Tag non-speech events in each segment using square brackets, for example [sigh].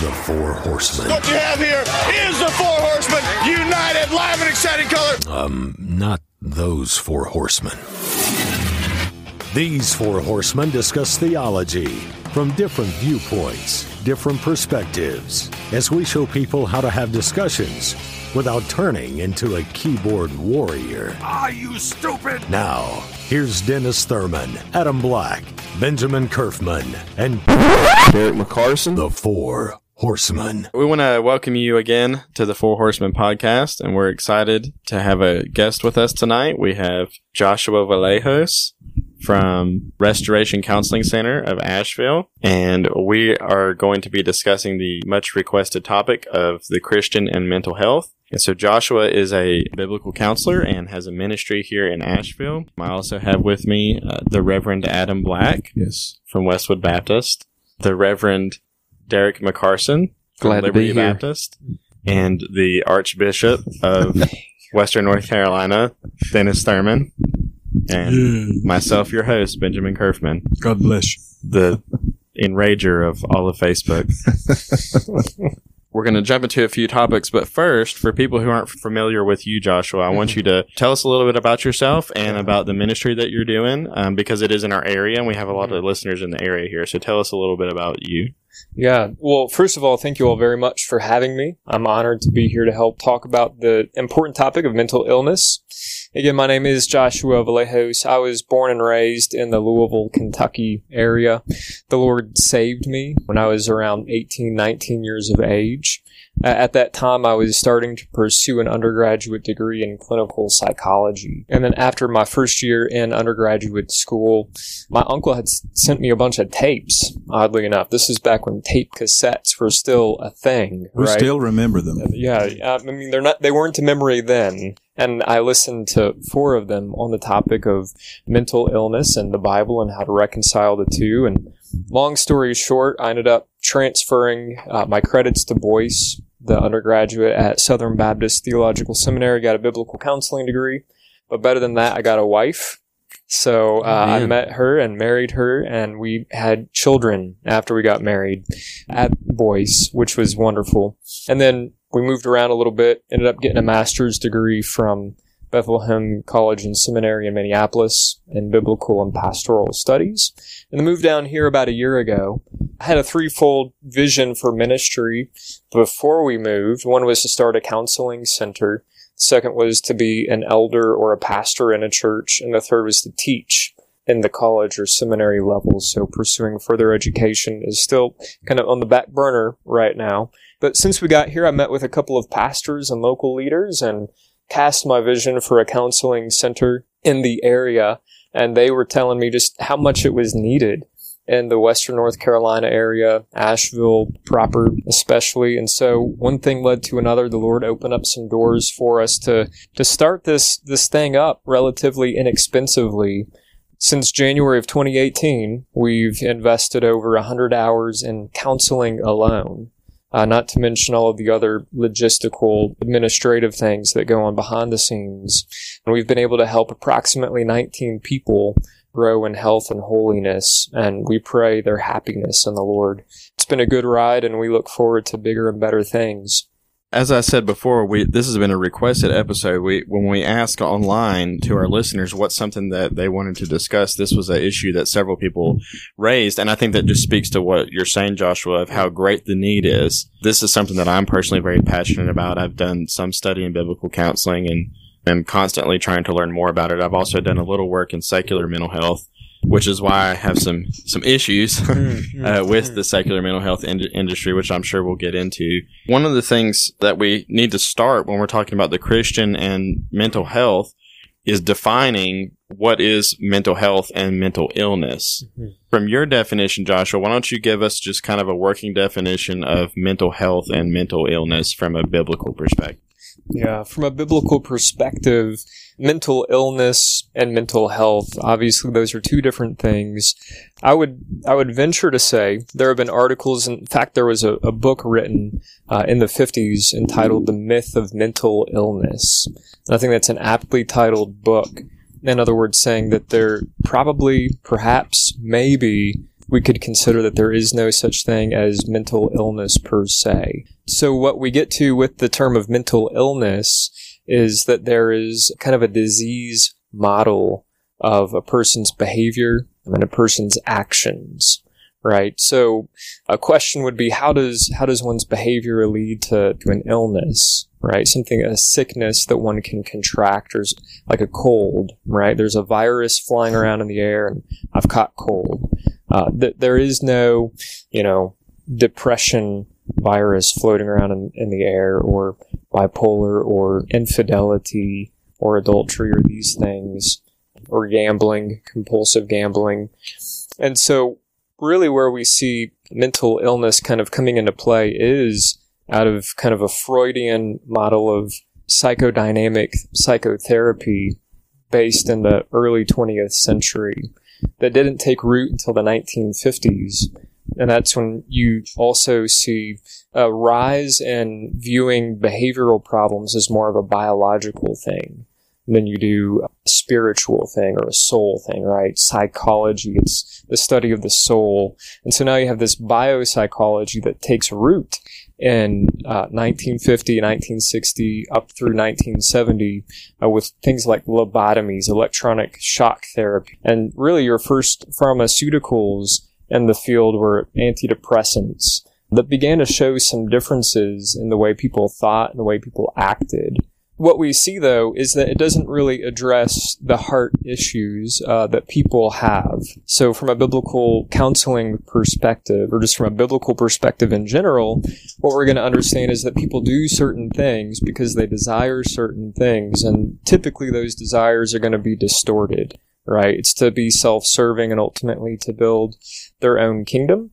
The Four Horsemen. What you have here is the Four Horsemen, united, live, and exciting color. Um, not those four horsemen. These four horsemen discuss theology from different viewpoints, different perspectives, as we show people how to have discussions without turning into a keyboard warrior. Are you stupid? Now, here's Dennis Thurman, Adam Black, Benjamin Kerfman, and Derek McCarson. the Four Horsemen. We want to welcome you again to the Four Horsemen podcast, and we're excited to have a guest with us tonight. We have Joshua Vallejos from Restoration Counseling Center of Asheville, and we are going to be discussing the much requested topic of the Christian and mental health. And so Joshua is a biblical counselor and has a ministry here in Asheville. I also have with me uh, the Reverend Adam Black Yes. from Westwood Baptist, the Reverend Derek McCarson from Glad to Liberty be here. Baptist, and the Archbishop of [laughs] Western North Carolina, Dennis Thurman, and myself, your host, Benjamin Kerfman, God bless you. the enrager of all of Facebook. [laughs] We're going to jump into a few topics, but first, for people who aren't familiar with you, Joshua, I want you to tell us a little bit about yourself and about the ministry that you're doing, um, because it is in our area and we have a lot of listeners in the area here. So tell us a little bit about you. Yeah. Well, first of all, thank you all very much for having me. I'm honored to be here to help talk about the important topic of mental illness. Again, my name is Joshua Vallejos. I was born and raised in the Louisville, Kentucky area. The Lord saved me when I was around 18, 19 years of age. Uh, At that time, I was starting to pursue an undergraduate degree in clinical psychology. And then after my first year in undergraduate school, my uncle had sent me a bunch of tapes, oddly enough. This is back when tape cassettes were still a thing. We right? still remember them. Yeah, I mean they're not they weren't to memory then. And I listened to four of them on the topic of mental illness and the Bible and how to reconcile the two. And long story short, I ended up transferring uh, my credits to Boyce, the undergraduate at Southern Baptist Theological Seminary, got a biblical counseling degree. But better than that, I got a wife. So uh, I met her and married her, and we had children after we got married at Boyce, which was wonderful. And then we moved around a little bit, ended up getting a master's degree from Bethlehem College and Seminary in Minneapolis in biblical and pastoral studies. And then moved down here about a year ago. I had a threefold vision for ministry before we moved. One was to start a counseling center. The second was to be an elder or a pastor in a church. And the third was to teach in the college or seminary level. So pursuing further education is still kind of on the back burner right now. But since we got here, I met with a couple of pastors and local leaders and cast my vision for a counseling center in the area. And they were telling me just how much it was needed in the Western North Carolina area, Asheville proper especially. And so one thing led to another. The Lord opened up some doors for us to, to start this, this thing up relatively inexpensively. Since January of 2018, we've invested over 100 hours in counseling alone. Uh, not to mention all of the other logistical, administrative things that go on behind the scenes. And we've been able to help approximately 19 people grow in health and holiness, and we pray their happiness in the Lord. It's been a good ride, and we look forward to bigger and better things. As I said before, we this has been a requested episode. We when we asked online to our listeners what's something that they wanted to discuss, this was an issue that several people raised, and I think that just speaks to what you're saying, Joshua, of how great the need is. This is something that I'm personally very passionate about. I've done some study in biblical counseling and am constantly trying to learn more about it. I've also done a little work in secular mental health, which is why I have some some issues [laughs] uh, mm, mm, with mm. the secular mental health in- industry, which I'm sure we'll get into. One of the things that we need to start when we're talking about the Christian and mental health is defining what is mental health and mental illness. Mm-hmm. From your definition, Joshua, why don't you give us just kind of a working definition of mental health and mental illness from a biblical perspective? Yeah, from a biblical perspective, mental illness and mental health, obviously those are two different things. I would I would venture to say there have been articles. In fact, there was a, a book written uh, in the 50s entitled "The Myth of Mental Illness." And I think that's an aptly titled book. In other words, saying that there probably, perhaps, maybe we could consider that there is no such thing as mental illness per se. So what we get to with the term of mental illness is that there is kind of a disease model of a person's behavior and a person's actions right? So a question would be how does how does one's behavior lead to, to an illness, right? Something a sickness that one can contract or like a cold, right? There's a virus flying around in the air and I've caught cold. Uh, th- there is no, you know, depression virus floating around in, in the air or bipolar or infidelity or adultery or these things or gambling, compulsive gambling. And so really where we see mental illness kind of coming into play is out of kind of a Freudian model of psychodynamic psychotherapy based in the early 20th century that didn't take root until the 1950s. And that's when you also see a rise in viewing behavioral problems as more of a biological thing than you do a spiritual thing or a soul thing, right? Psychology, it's the study of the soul. And so now you have this biopsychology that takes root in uh, 1950, 1960, up through 1970 uh, with things like lobotomies, electronic shock therapy. And really your first pharmaceuticals in the field were antidepressants that began to show some differences in the way people thought and the way people acted. What we see, though, is that it doesn't really address the heart issues uh, that people have. So, from a biblical counseling perspective, or just from a biblical perspective in general, what we're going to understand is that people do certain things because they desire certain things, and typically those desires are going to be distorted, right? It's to be self serving and ultimately to build their own kingdom.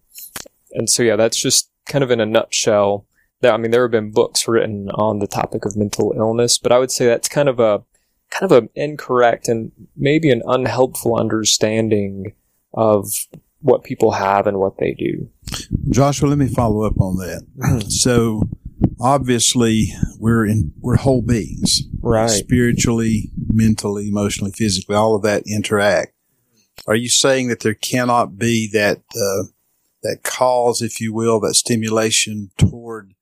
And so, yeah, that's just kind of in a nutshell I mean, there have been books written on the topic of mental illness, but I would say that's kind of a kind of an incorrect and maybe an unhelpful understanding of what people have and what they do. Joshua, let me follow up on that. Mm-hmm. so obviously we're in we're whole beings. Right. Spiritually, mentally, emotionally, physically, all of that interact. Are you saying that there cannot be that uh, that cause, if you will, that stimulation toward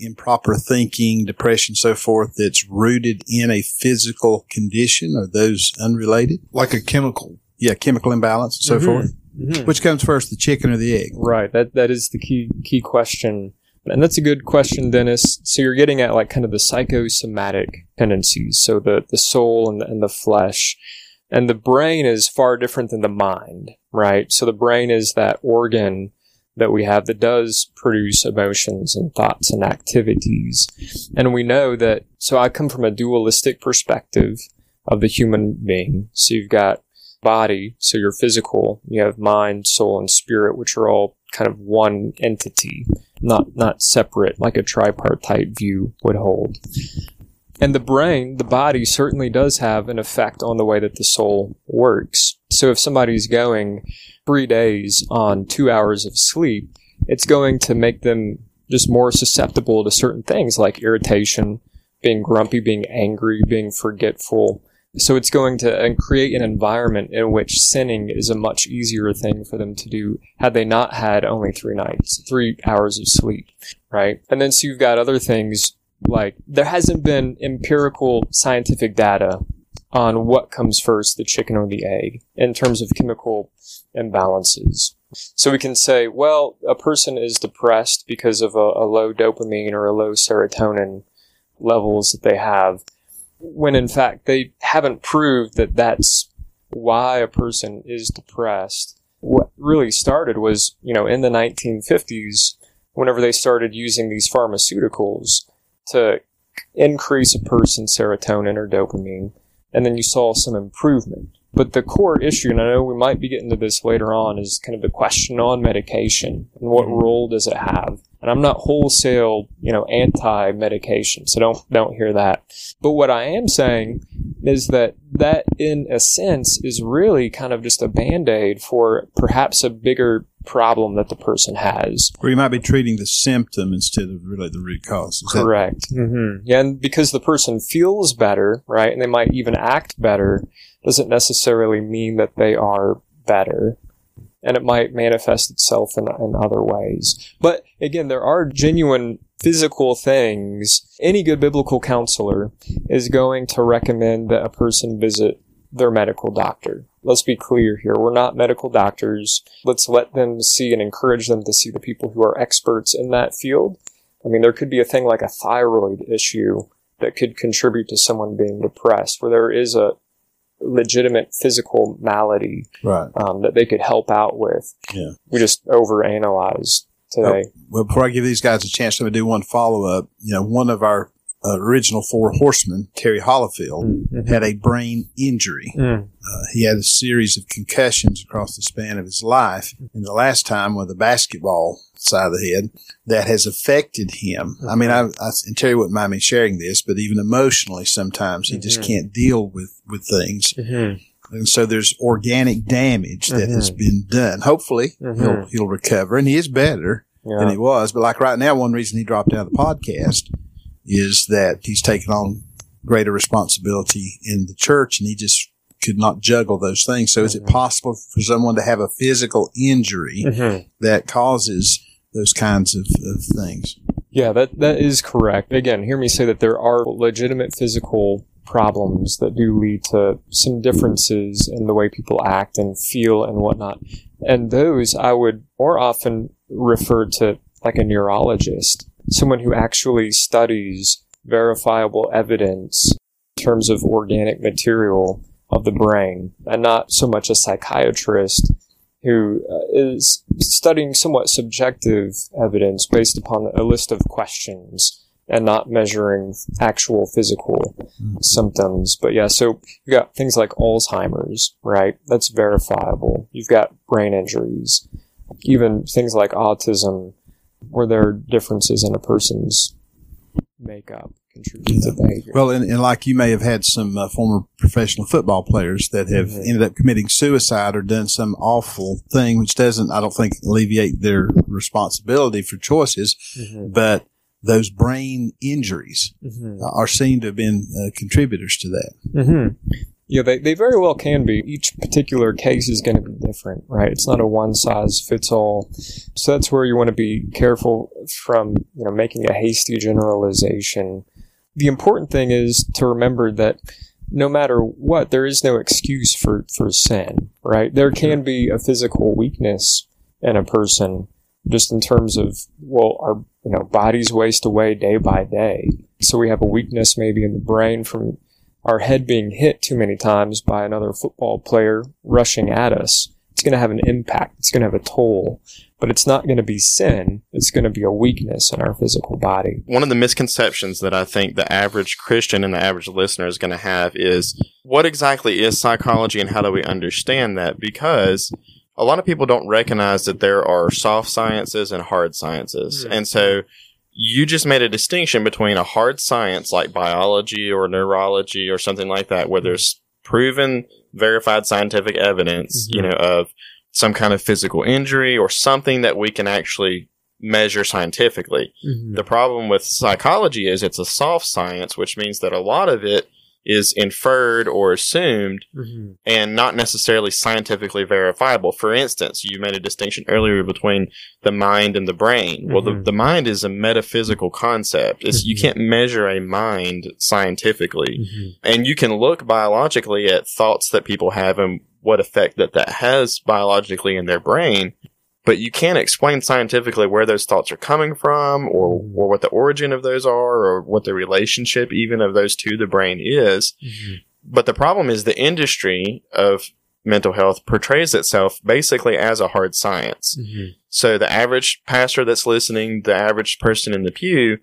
improper thinking, depression, so forth, that's rooted in a physical condition? Are those unrelated? Like a chemical. Yeah, chemical imbalance and so Mhm. forth. Mhm. Which comes first, the chicken or the egg? Right. That that is the key key question. And that's a good question, Dennis. So you're getting at like kind of the psychosomatic tendencies. So the, the soul and the, and the flesh. And the brain is far different than the mind, right? So the brain is that organ that we have that does produce emotions and thoughts and activities. And we know that, so I come from a dualistic perspective of the human being. So you've got body, so you're physical, you have mind, soul, and spirit, which are all kind of one entity, not, not separate like a tripartite view would hold. And the brain, the body certainly does have an effect on the way that the soul works. So if somebody's going three days on two hours of sleep, it's going to make them just more susceptible to certain things like irritation, being grumpy, being angry, being forgetful. So it's going to create an environment in which sinning is a much easier thing for them to do had they not had only three nights, three hours of sleep, right? And then so you've got other things like there hasn't been empirical scientific data on what comes first, the chicken or the egg, in terms of chemical imbalances. So we can say, well, a person is depressed because of a, a low dopamine or a low serotonin levels that they have, when in fact they haven't proved that that's why a person is depressed. What really started was, you know, in the 1950s, whenever they started using these pharmaceuticals to increase a person's serotonin or dopamine, and then you saw some improvement. But the core issue, and I know we might be getting to this later on, is kind of the question on medication and what mm-hmm. role does it have? And I'm not wholesale, you know, anti-medication, so don't don't hear that. But what I am saying is that that, in a sense, is really kind of just a band-aid for perhaps a bigger problem that the person has. Or you might be treating the symptom instead of really the root cause. Is that- Correct. Mm-hmm. Yeah, and because the person feels better, right, and they might even act better, doesn't necessarily mean that they are better. and it might manifest itself in, in other ways. But again, there are genuine physical things. Any good biblical counselor is going to recommend that a person visit their medical doctor. Let's be clear here. We're not medical doctors. Let's let them see and encourage them to see the people who are experts in that field. I mean, there could be a thing like a thyroid issue that could contribute to someone being depressed, where there is a legitimate physical malady Right. um, that they could help out with. Yeah. We just overanalyze today. Well, before I give these guys a chance, let me do one follow up. You know, one of our uh, original four horsemen, Terry Hollifield, Mhm. had a brain injury. Mm. Uh, he had a series of concussions across the span of his life. And the last time with a basketball side of the head that has affected him. I mean, I, I and Terry wouldn't mind me sharing this, but even emotionally, sometimes he just Mhm. can't deal with, with things. And so there's organic damage that has Mhm. been done. Hopefully he'll, Mhm. he'll recover and he is better than he was. But like right now, one reason he dropped out of the podcast is that he's taken on greater responsibility in the church and he just could not juggle those things. So is it Mhm. possible for someone to have a physical injury Mhm. that causes those kinds of, of things? Yeah, that that is correct. Again, hear me say that there are legitimate physical problems that do lead to some differences in the way people act and feel and whatnot. And those I would more often refer to like a neurologist, someone who actually studies verifiable evidence in terms of organic material of the brain, and not so much a psychiatrist who uh, studying somewhat subjective evidence based upon a list of questions and not measuring actual physical symptoms. But yeah, so you've got things like Alzheimer's, right? That's verifiable. You've got brain injuries, even things like autism, where there are differences in a person's makeup contribute to behavior. Well, and, and like you may have had some uh, former professional football players that have Mhm. ended up committing suicide or done some awful thing, which doesn't, I don't think, alleviate their responsibility for choices, Mhm. but those brain injuries Mhm. are seen to have been uh, contributors to that. hmm Yeah, they, they very well can be. Each particular case is going to be different, right? It's not a one size fits all. So that's where you want to be careful from, you know, making a hasty generalization. The important thing is to remember that no matter what, there is no excuse for, for sin, right? There can be a physical weakness in a person just in terms of, well, our, you know, bodies waste away day by day. So we have a weakness maybe in the brain from our head being hit too many times by another football player rushing at us, it's going to have an impact. It's going to have a toll, but it's not going to be sin. It's going to be a weakness in our physical body. one of the misconceptions that I think the average Christian and the average listener is going to have is what exactly is psychology and how do we understand that? Because a lot of people don't recognize that there are soft sciences and hard sciences. Hmm. And so you just made a distinction between a hard science like biology or neurology or something like that, where there's proven, verified scientific evidence, you know, of some kind of physical injury or something that we can actually measure scientifically. The problem with psychology is it's a soft science, which means that a lot of it is inferred or assumed mm-hmm. and not necessarily scientifically verifiable. For instance, you made a distinction earlier between the mind and the brain. Well, the, Mhm. the mind is a metaphysical concept. It's, You mm-hmm. can't measure a mind scientifically. Mm-hmm. And you can look biologically at thoughts that people have and what effect that that has biologically in their brain. But you can't explain scientifically where those thoughts are coming from or, mm-hmm. or what the origin of those are or what the relationship even of those to the brain is. Mm-hmm. But the problem is the industry of mental health portrays itself basically as a hard science. Mm-hmm. So the average pastor that's listening, the average person in the pew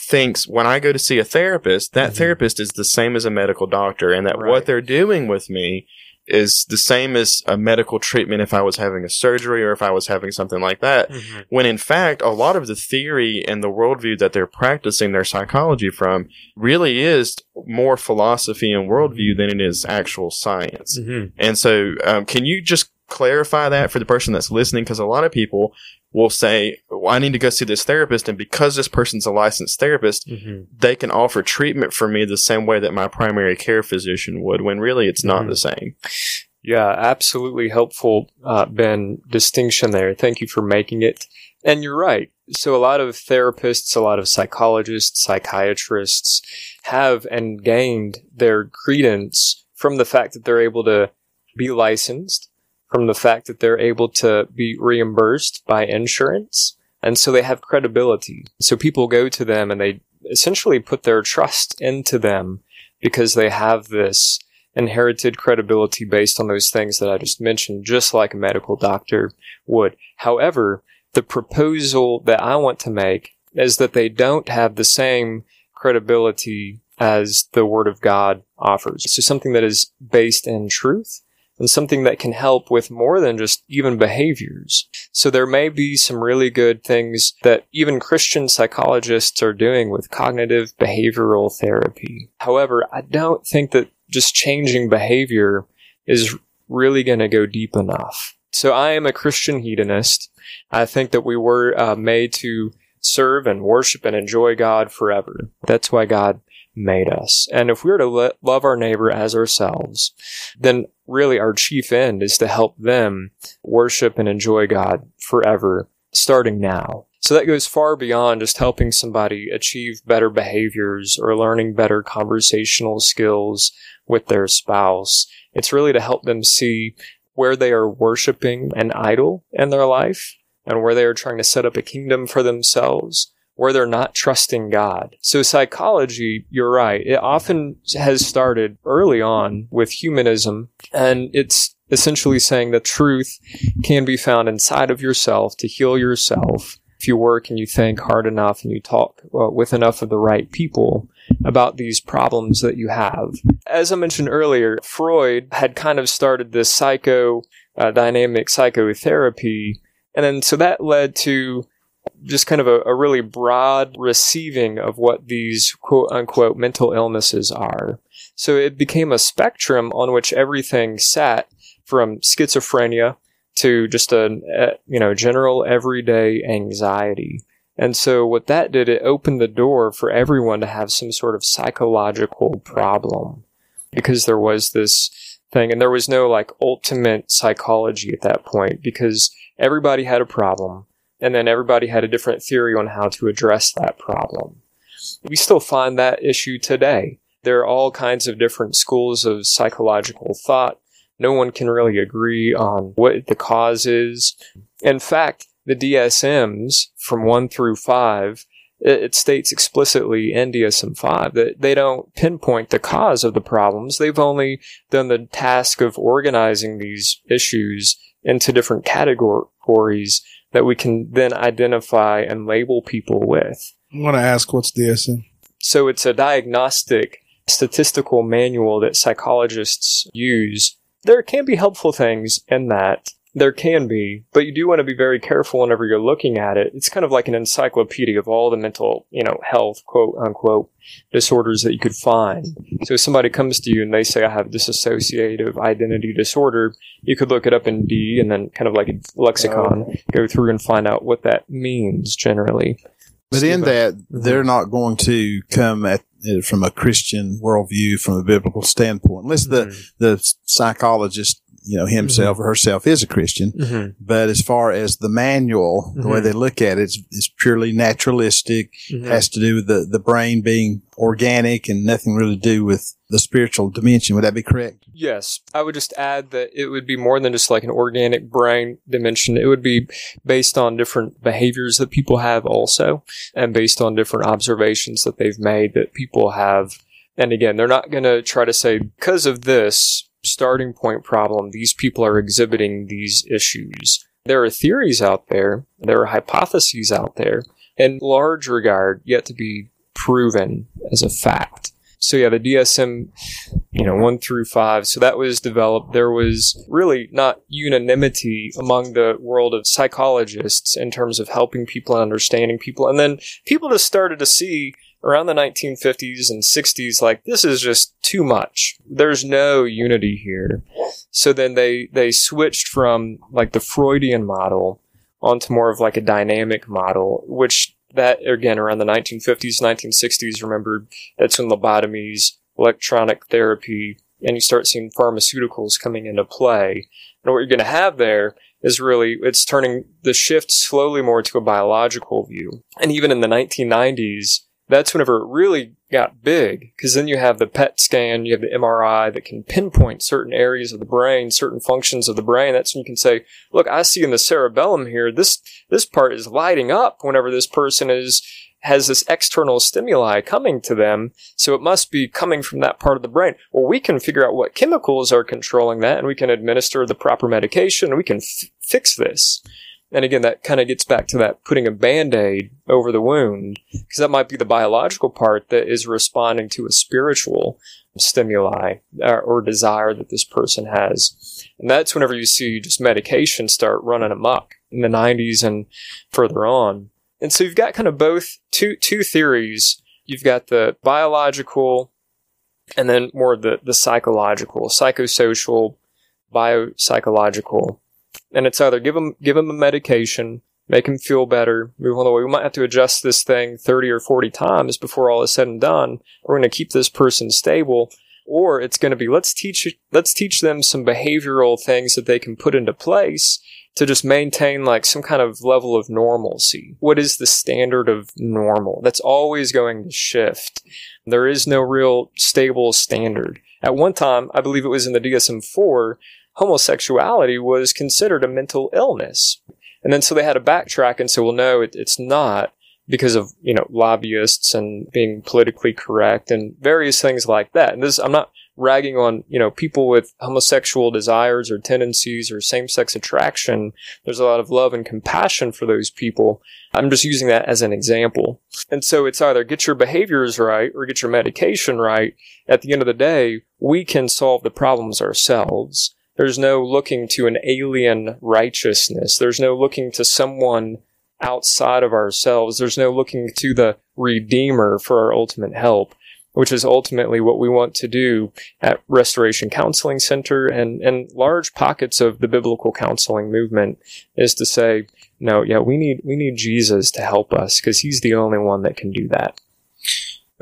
thinks when I go to see a therapist, that Mhm. therapist is the same as a medical doctor and that Right. what they're doing with me is the same as a medical treatment if I was having a surgery or if I was having something like that. When in fact, a lot of the theory and the worldview that they're practicing their psychology from really is more philosophy and worldview than it is actual science. And so, um, can you just clarify that for the person that's listening? Because a lot of people will say, well, I need to go see this therapist. And because this person's a licensed therapist, they can offer treatment for me the same way that my primary care physician would, when really it's not Mhm. the same. Yeah, absolutely helpful, uh, Ben, distinction there. Thank you for making it. And you're right. So a lot of therapists, a lot of psychologists, psychiatrists have and gained their credence from the fact that they're able to be licensed, from the fact that they're able to be reimbursed by insurance. And so they have credibility. So people go to them and they essentially put their trust into them because they have this inherited credibility based on those things that I just mentioned, just like a medical doctor would. However, the proposal that I want to make is that they don't have the same credibility as the Word of God offers. So something that is based in truth and something that can help with more than just even behaviors. So there may be some really good things that even Christian psychologists are doing with cognitive behavioral therapy. However, I don't think that just changing behavior is really going to go deep enough. So I am a Christian hedonist. I think that we were uh, made to serve and worship and enjoy God forever. That's why God made us. And if we are to love our neighbor as ourselves, then really our chief end is to help them worship and enjoy God forever, starting now. So that goes far beyond just helping somebody achieve better behaviors or learning better conversational skills with their spouse. It's really to help them see where they are worshiping an idol in their life and where they are trying to set up a kingdom for themselves where they're not trusting God. So psychology, you're right. It often has started early on with humanism and it's essentially saying that truth can be found inside of yourself to heal yourself. If you work and you think hard enough and you talk uh, with enough of the right people about these problems that you have. As I mentioned earlier, Freud had kind of started this psycho uh, dynamic psychotherapy. And then so that led to just kind of a, a, really broad receiving of what these quote unquote mental illnesses are. So it became a spectrum on which everything sat from schizophrenia to just a, a you know general everyday anxiety. And so what that did, it opened the door for everyone to have some sort of psychological problem because there was this thing and there was no like ultimate psychology at that point because everybody had a problem and then everybody had a different theory on how to address that problem. We still find that issue today. There are all kinds of different schools of psychological thought. No one can really agree on what the cause is. In fact, the DSMs from 1 through 5 it states explicitly in DSM 5 that they don't pinpoint the cause of the problems. They've only done the task of organizing these issues into different categories that we can then identify and label people with. I want to ask what's DSM? So it's a diagnostic statistical manual that psychologists use. There can be helpful things in that, there can be, but you do want to be very careful whenever you're looking at it. It's kind of like an encyclopedia of all the mental, you know, health, quote unquote, disorders that you could find. So if somebody comes to you and they say, I have dissociative identity disorder, you could look it up in D and then kind of like a lexicon, go through and find out what that means generally. But in that, they're not going to come at it from a Christian worldview, from a biblical standpoint, unless the, Mhm. the psychologist you know himself or herself is a Christian. Mhm. But as far as the manual, the way Mhm. they look at it, it's, it's purely naturalistic. Mhm. Has to do with the the brain being organic and nothing really to do with the spiritual dimension. Would that be correct? Yes, I would just add that it would be more than just like an organic brain dimension. It would be based on different behaviors that people have also, and based on different observations that they've made that people have. And again, they're not going to try to say, because of this starting point problem, these people are exhibiting these issues. There are theories out there, there are hypotheses out there, in large regard, yet to be proven as a fact. So yeah, the DSM you know, one through five. So that was developed. There was really not unanimity among the world of psychologists in terms of helping people and understanding people. And then people just started to see around the 1950s and 60s, like, this is just too much. There's no unity here. So then they, they switched from like the Freudian model onto more of like a dynamic model, which that again around the 1950s, 1960s, remember that's when lobotomies electronic therapy and you start seeing pharmaceuticals coming into play. And what you're going to have there is really, it's turning the shift slowly more to a biological view. And even in the 1990s, that's whenever it really got big because then you have the PET scan, you have the MRI that can pinpoint certain areas of the brain, certain functions of the brain. That's when you can say, look, I see in the cerebellum here, this, this part is lighting up whenever this person is, has this external stimuli coming to them. So it must be coming from that part of the brain. Well, we can figure out what chemicals are controlling that and we can administer the proper medication and we can f- fix this. And again, that kind of gets back to that putting a band-aid over the wound, because that might be the biological part that is responding to a spiritual stimuli or, or, desire that this person has. And that's whenever you see just medication start running amok in the 90s and further on. And so you've got kind of both two, two theories. You've got the biological and then more the, the psychological, psychosocial, biopsychological and it's either give them give them a medication, make them feel better, move on the way. We might have to adjust this thing 30 or 40 times before all is said and done. We're going to keep this person stable, or it's going to be let's teach let's teach them some behavioral things that they can put into place to just maintain like some kind of level of normalcy. What is the standard of normal? That's always going to shift. There is no real stable standard. At one time, I believe it was in the DSM 4, homosexuality was considered a mental illness. And then so they had to backtrack and say, well, no, it, it's not because of, you know, lobbyists and being politically correct and various things like that. And this, I'm not ragging on, you know, people with homosexual desires or tendencies or same-sex attraction. There's a lot of love and compassion for those people. I'm just using that as an example. And so it's either get your behaviors right or get your medication right. At the end of the day, we can solve the problems ourselves. There's no looking to an alien righteousness. There's no looking to someone outside of ourselves. There's no looking to the Redeemer for our ultimate help, which is ultimately what we want to do at Restoration Counseling Center and, and large pockets of the biblical counseling movement is to say, no, yeah, we need, we need Jesus to help us because he's the only one that can do that.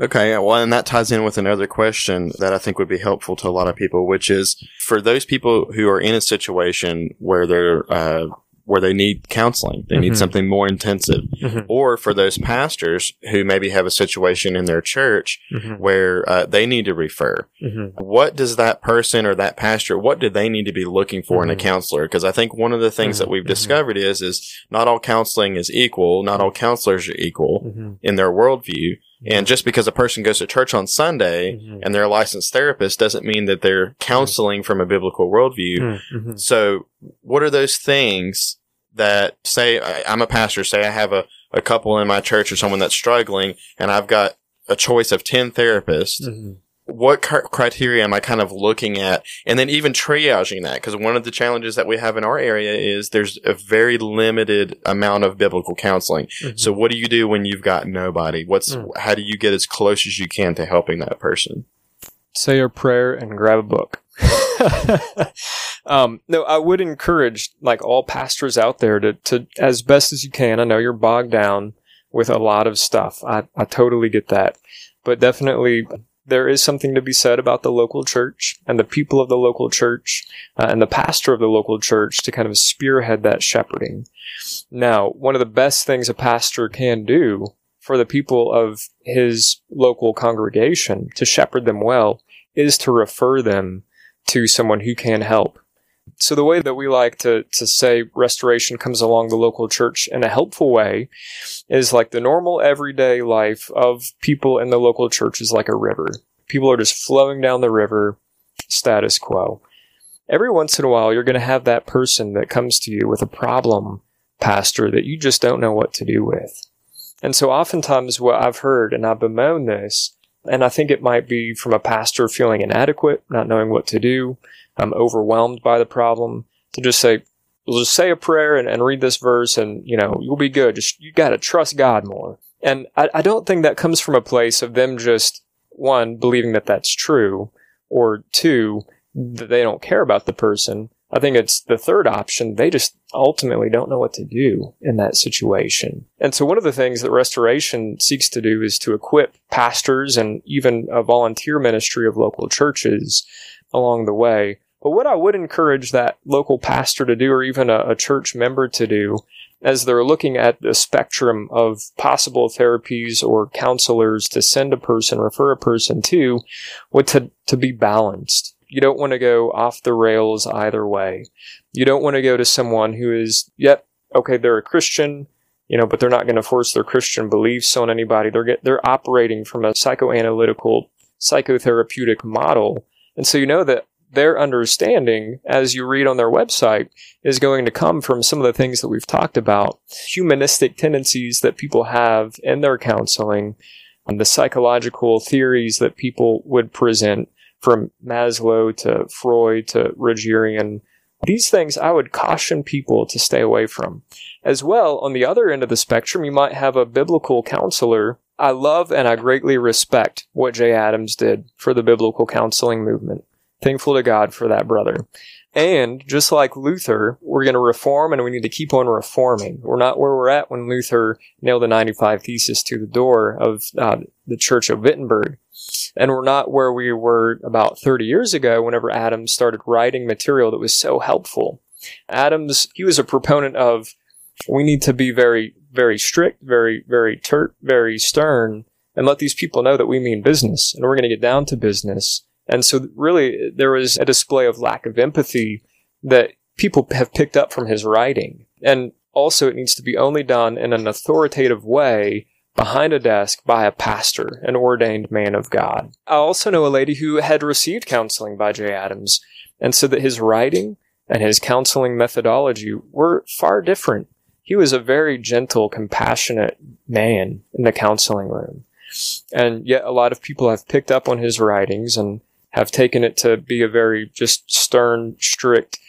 Okay, well, and that ties in with another question that I think would be helpful to a lot of people, which is for those people who are in a situation where they're uh, where they need counseling, they mm-hmm. need something more intensive, mm-hmm. or for those pastors who maybe have a situation in their church mm-hmm. where uh, they need to refer. Mm-hmm. What does that person or that pastor, what do they need to be looking for in a mm-hmm. counselor? Because I think one of the things that mm-hmm. we've discovered is is not all counseling is equal, not all counselors are equal in their worldview. And just because a person goes to church on Sunday mm-hmm. and they're a licensed therapist doesn't mean that they're counseling from a biblical worldview. Mm-hmm. So what are those things that say I'm a pastor, say I have a, a couple in my church or someone that's struggling and I've got a choice of 10 therapists. Mm-hmm what criteria am I kind of looking at? And then even triaging that, because one of the challenges that we have in our area is there's a very limited amount of biblical counseling. Mm-hmm. So what do you do when you've got nobody? What's, mm. how do you get as close as you can to helping that person? Say a prayer and grab a book. [laughs] um, no, I would encourage like all pastors out there to, to, as best as you can. I know you're bogged down with a lot of stuff. I, I totally get that, but definitely there is something to be said about the local church and the people of the local church uh, and the pastor of the local church to kind of spearhead that shepherding. Now, one of the best things a pastor can do for the people of his local congregation to shepherd them well is to refer them to someone who can help. So the way that we like to, to say restoration comes along the local church in a helpful way is like the normal everyday life of people in the local church is like a river. People are just flowing down the river, status quo. Every once in a while, you're going to have that person that comes to you with a problem, pastor, that you just don't know what to do with. And so oftentimes what I've heard, and I bemoan this, and I think it might be from a pastor feeling inadequate, not knowing what to do, I'm overwhelmed by the problem, to just say, we'll just say a prayer and, and read this verse and, you know, you'll be good. Just, you gotta trust God more. And I, I don't think that comes from a place of them just, one, believing that that's true, or two, that they don't care about the person. I think it's the third option. They just ultimately don't know what to do in that situation. And so one of the things that restoration seeks to do is to equip pastors and even a volunteer ministry of local churches along the way. But what I would encourage that local pastor to do, or even a, a church member to do, as they're looking at the spectrum of possible therapies or counselors to send a person, refer a person to, would to, to be balanced. You don't want to go off the rails either way. You don't want to go to someone who is, yep, okay, they're a Christian, you know, but they're not going to force their Christian beliefs on anybody. They're get, they're operating from a psychoanalytical, psychotherapeutic model. And so you know that their understanding, as you read on their website, is going to come from some of the things that we've talked about, humanistic tendencies that people have in their counseling, and the psychological theories that people would present from Maslow to Freud to Rogerian. These things I would caution people to stay away from. As well, on the other end of the spectrum, you might have a biblical counselor. I love and I greatly respect what Jay Adams did for the biblical counseling movement. Thankful to God for that brother. And just like Luther, we're going to reform and we need to keep on reforming. We're not where we're at when Luther nailed the 95 Thesis to the door of uh, the Church of Wittenberg. And we're not where we were about 30 years ago whenever Adams started writing material that was so helpful. Adams, he was a proponent of we need to be very, very strict, very, very turt, very stern, and let these people know that we mean business and we're going to get down to business and so really there was a display of lack of empathy that people have picked up from his writing. And also it needs to be only done in an authoritative way behind a desk by a pastor, an ordained man of God. I also know a lady who had received counseling by Jay Adams and said that his writing and his counseling methodology were far different. He was a very gentle, compassionate man in the counseling room. And yet a lot of people have picked up on his writings and have taken it to be a very just stern, strict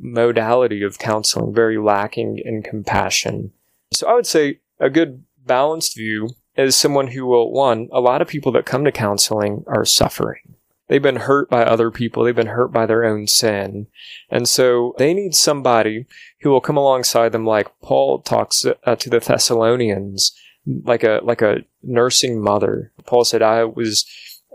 modality of counseling, very lacking in compassion. So I would say a good balanced view is someone who will, one, a lot of people that come to counseling are suffering. They've been hurt by other people. They've been hurt by their own sin. And so they need somebody who will come alongside them like Paul talks uh, to the Thessalonians, like a, like a nursing mother. Paul said, I was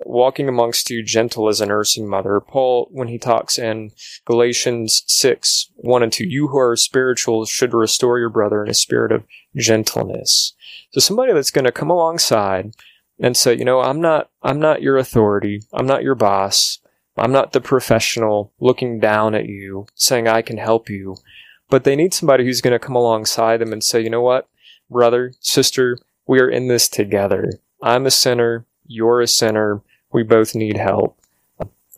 walking amongst you gentle as a nursing mother. Paul, when he talks in Galatians 6, 1 and 2, you who are spiritual should restore your brother in a spirit of gentleness. So somebody that's going to come alongside and say, you know, I'm not, I'm not your authority. I'm not your boss. I'm not the professional looking down at you saying I can help you. But they need somebody who's going to come alongside them and say, you know what, brother, sister, we are in this together. I'm a sinner. You're a sinner. We both need help.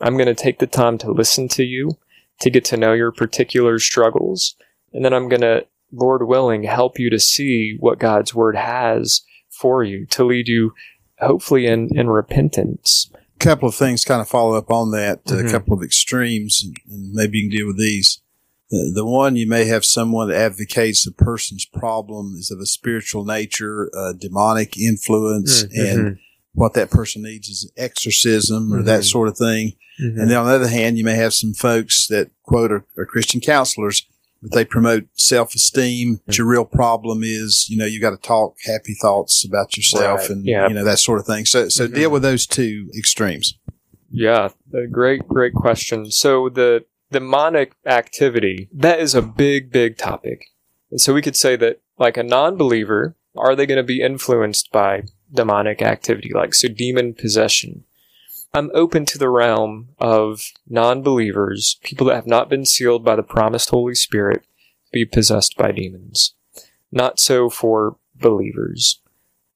I'm going to take the time to listen to you, to get to know your particular struggles, and then I'm going to, Lord willing, help you to see what God's word has for you to lead you, hopefully, in, in repentance. A couple of things kind of follow up on that, mm-hmm. a couple of extremes, and maybe you can deal with these. The, the one, you may have someone that advocates a person's problem is of a spiritual nature, a demonic influence, mm-hmm. and what that person needs is exorcism or mm-hmm. that sort of thing. Mm-hmm. And then on the other hand, you may have some folks that quote are, are Christian counselors, but they promote self-esteem. Mm-hmm. Your real problem is, you know, you got to talk happy thoughts about yourself right. and, yeah. you know, that sort of thing. So, so mm-hmm. deal with those two extremes. Yeah. great, great question. So the demonic activity, that is a big, big topic. And so we could say that like a non-believer, are they going to be influenced by demonic activity, like so demon possession. I'm open to the realm of non believers, people that have not been sealed by the promised Holy Spirit, be possessed by demons. Not so for believers,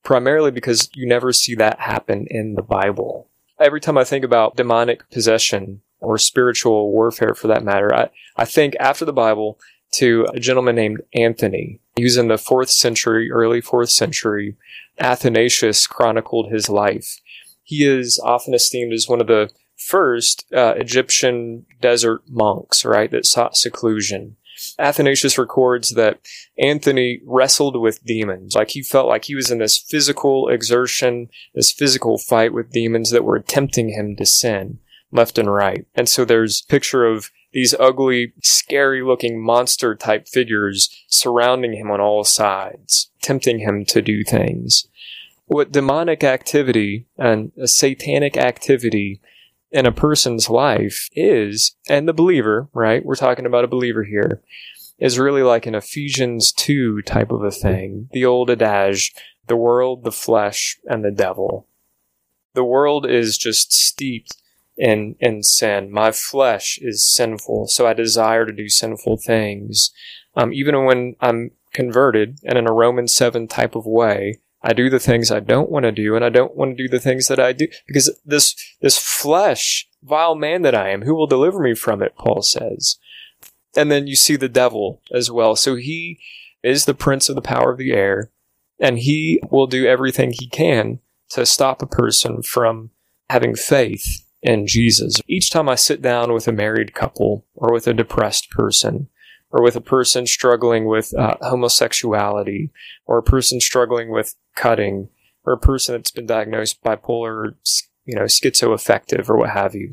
primarily because you never see that happen in the Bible. Every time I think about demonic possession or spiritual warfare for that matter, I, I think after the Bible to a gentleman named Anthony. Was in the fourth century, early fourth century, Athanasius chronicled his life. He is often esteemed as one of the first uh, Egyptian desert monks, right, that sought seclusion. Athanasius records that Anthony wrestled with demons. Like he felt like he was in this physical exertion, this physical fight with demons that were tempting him to sin left and right. And so there's picture of these ugly, scary looking monster type figures surrounding him on all sides, tempting him to do things. What demonic activity and satanic activity in a person's life is, and the believer, right? We're talking about a believer here, is really like an Ephesians 2 type of a thing. The old adage, the world, the flesh, and the devil. The world is just steeped in, in sin. My flesh is sinful, so I desire to do sinful things. Um, even when I'm converted and in a Romans 7 type of way, I do the things I don't want to do and I don't want to do the things that I do because this, this flesh, vile man that I am, who will deliver me from it, Paul says. And then you see the devil as well. So he is the prince of the power of the air and he will do everything he can to stop a person from having faith in Jesus. Each time I sit down with a married couple or with a depressed person, or with a person struggling with uh, homosexuality, or a person struggling with cutting, or a person that's been diagnosed bipolar, you know, schizoaffective, or what have you.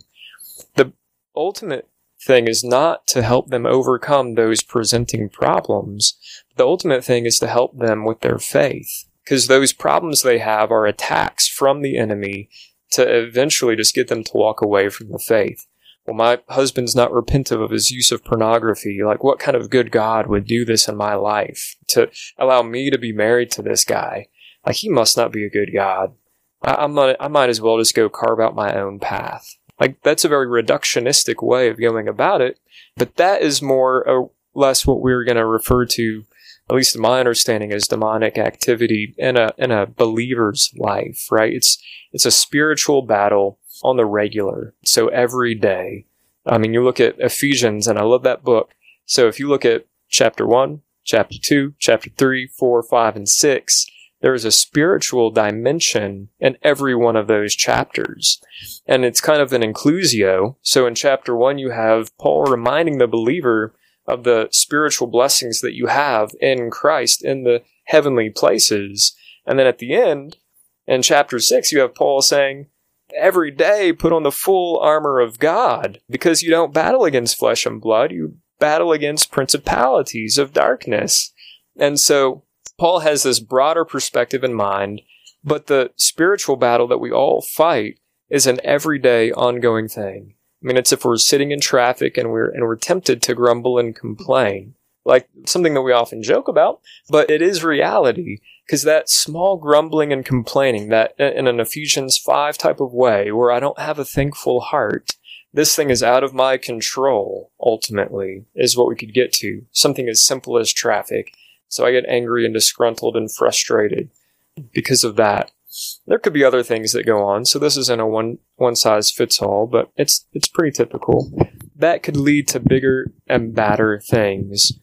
The ultimate thing is not to help them overcome those presenting problems. The ultimate thing is to help them with their faith. Because those problems they have are attacks from the enemy to eventually just get them to walk away from the faith well, my husband's not repentive of his use of pornography. Like, what kind of good God would do this in my life to allow me to be married to this guy? Like, he must not be a good God. I, am not, I might as well just go carve out my own path. Like, that's a very reductionistic way of going about it, but that is more or less what we're going to refer to, at least my understanding, is demonic activity in a, in a believer's life, right? It's, it's a spiritual battle on the regular. So every day. I mean, you look at Ephesians, and I love that book. So if you look at chapter 1, chapter 2, chapter 3, 4, 5, and 6, there is a spiritual dimension in every one of those chapters. And it's kind of an inclusio. So in chapter 1, you have Paul reminding the believer of the spiritual blessings that you have in Christ in the heavenly places. And then at the end, in chapter 6, you have Paul saying, every day put on the full armor of God because you don't battle against flesh and blood. You battle against principalities of darkness. And so Paul has this broader perspective in mind, but the spiritual battle that we all fight is an everyday ongoing thing. I mean, it's if we're sitting in traffic and we're, and we're tempted to grumble and complain, like something that we often joke about, but it is reality because that small grumbling and complaining, that in an Ephesians 5 type of way, where I don't have a thankful heart, this thing is out of my control, ultimately, is what we could get to. Something as simple as traffic. So I get angry and disgruntled and frustrated because of that. There could be other things that go on, so this isn't a one one size fits all, but it's it's pretty typical. That could lead to bigger and badder things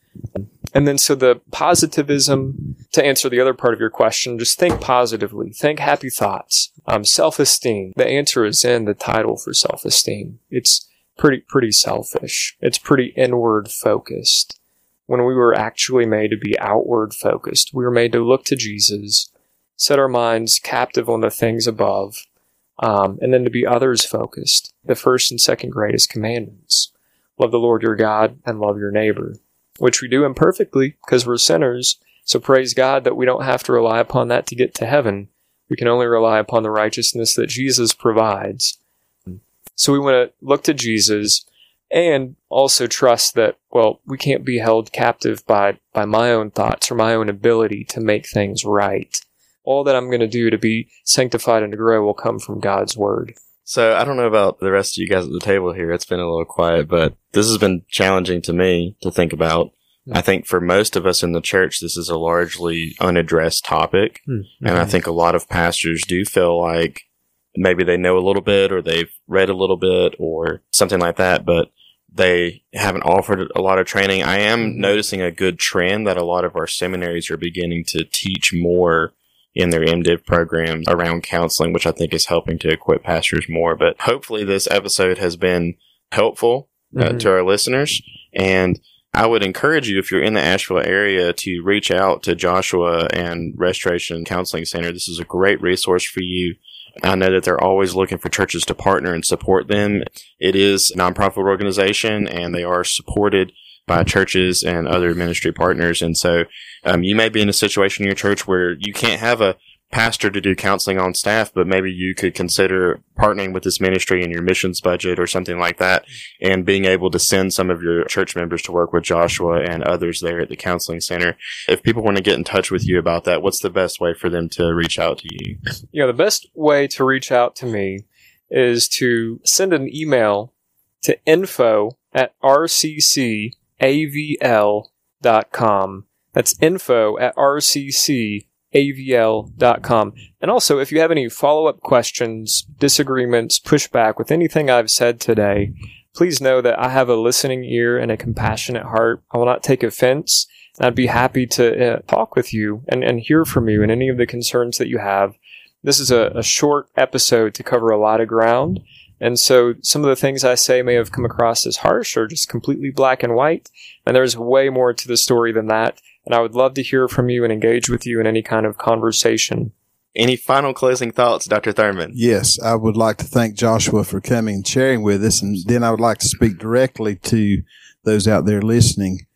and then, so the positivism, to answer the other part of your question, just think positively, think happy thoughts. Um, self esteem. The answer is in the title for self esteem. It's pretty, pretty selfish. It's pretty inward focused. When we were actually made to be outward focused, we were made to look to Jesus, set our minds captive on the things above, um, and then to be others focused. The first and second greatest commandments. Love the Lord your God and love your neighbor which we do imperfectly because we're sinners. So praise God that we don't have to rely upon that to get to heaven. We can only rely upon the righteousness that Jesus provides. So we want to look to Jesus and also trust that, well, we can't be held captive by, by my own thoughts or my own ability to make things right. All that I'm going to do to be sanctified and to grow will come from God's word. So I don't know about the rest of you guys at the table here. It's been a little quiet, but this has been challenging to me to think about. I think for most of us in the church, this is a largely unaddressed topic. Mm-hmm. And I think a lot of pastors do feel like maybe they know a little bit or they've read a little bit or something like that, but they haven't offered a lot of training. I am mm-hmm. noticing a good trend that a lot of our seminaries are beginning to teach more in their MDiv programs around counseling, which I think is helping to equip pastors more. But hopefully this episode has been helpful uh, mm-hmm. to our listeners. And I would encourage you, if you're in the Asheville area, to reach out to Joshua and Restoration Counseling Center. This is a great resource for you. I know that they're always looking for churches to partner and support them. It is a nonprofit organization and they are supported by churches and other ministry partners. And so um, you may be in a situation in your church where you can't have a pastor to do counseling on staff, but maybe you could consider partnering with this ministry in your missions budget or something like that and being able to send some of your church members to work with Joshua and others there at the counseling center. If people want to get in touch with you about that, what's the best way for them to reach out to you? Yeah, the best way to reach out to me is to send an email to info at rccavl.com. That's info at rccavl.com. And also, if you have any follow up questions, disagreements, pushback with anything I've said today, please know that I have a listening ear and a compassionate heart. I will not take offense. I'd be happy to uh, talk with you and, and hear from you and any of the concerns that you have. This is a, a short episode to cover a lot of ground. And so some of the things I say may have come across as harsh or just completely black and white. And there's way more to the story than that. And I would love to hear from you and engage with you in any kind of conversation. Any final closing thoughts, Dr. Thurman? Yes, I would like to thank Joshua for coming and sharing with us. And then I would like to speak directly to those out there listening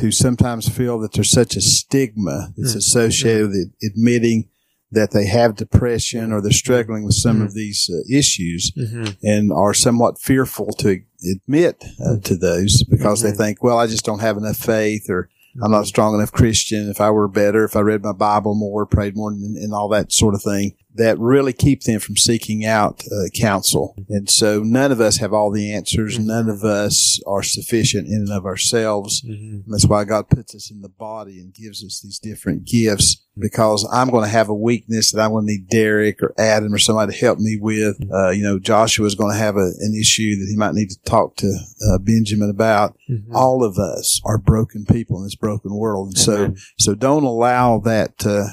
who sometimes feel that there's such a stigma that's hmm. associated with admitting that they have depression or they're struggling with some of mm-hmm. these uh, issues mm-hmm. and are somewhat fearful to admit uh, mm-hmm. to those because they think, well, I just don't have enough faith or I'm not a strong enough Christian. If I were better, if I read my Bible more, prayed more, and, and all that sort of thing, that really keep them from seeking out uh, counsel. And so none of us have all the answers. None of us are sufficient in and of ourselves. And that's why God puts us in the body and gives us these different gifts because I'm going to have a weakness that I'm going to need Derek or Adam or somebody to help me with. Uh, you know, Joshua is going to have a, an issue that he might need to talk to uh, Benjamin about. All of us are broken people in this broken world. And so, so don't allow that, uh,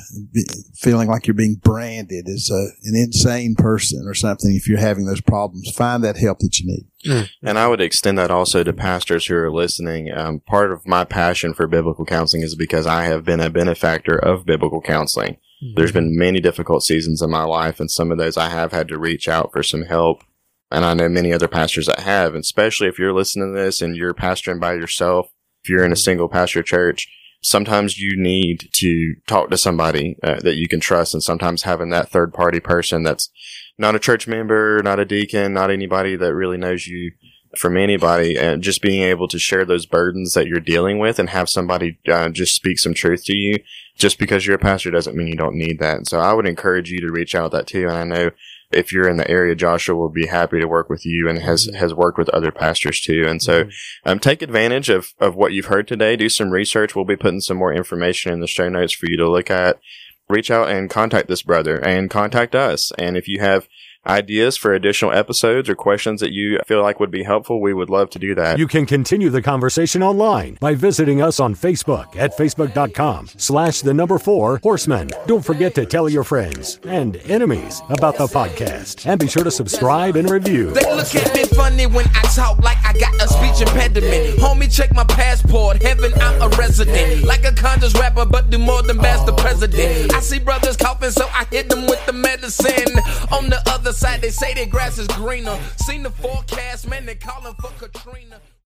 feeling like you're being branded as a, an insane person or something. If you're having those problems, find that help that you need. Mm. And I would extend that also to pastors who are listening. Um, part of my passion for biblical counseling is because I have been a benefactor of biblical counseling. Mm-hmm. There's been many difficult seasons in my life, and some of those I have had to reach out for some help. And I know many other pastors that have, and especially if you're listening to this and you're pastoring by yourself, if you're in a mm-hmm. single pastor church, sometimes you need to talk to somebody uh, that you can trust. And sometimes having that third party person that's not a church member, not a deacon, not anybody that really knows you from anybody, and just being able to share those burdens that you're dealing with and have somebody uh, just speak some truth to you. Just because you're a pastor doesn't mean you don't need that. So I would encourage you to reach out that too. And I know if you're in the area, Joshua will be happy to work with you and has, has worked with other pastors too. And so, um, take advantage of, of what you've heard today. Do some research. We'll be putting some more information in the show notes for you to look at. Reach out and contact this brother and contact us. And if you have ideas for additional episodes or questions that you feel like would be helpful, we would love to do that. You can continue the conversation online by visiting us on Facebook at facebook.com slash the number four horsemen. Don't forget to tell your friends and enemies about the podcast and be sure to subscribe and review. They look at me funny when I talk like I got a speech impediment. Homie, check my passport. Heaven, I'm a resident. Like a conscious rapper, but do more than bash the president. I see brothers coughing, so I hit them with the medicine. On the other side, they say their grass is greener. Seen the forecast, man, they calling for Katrina.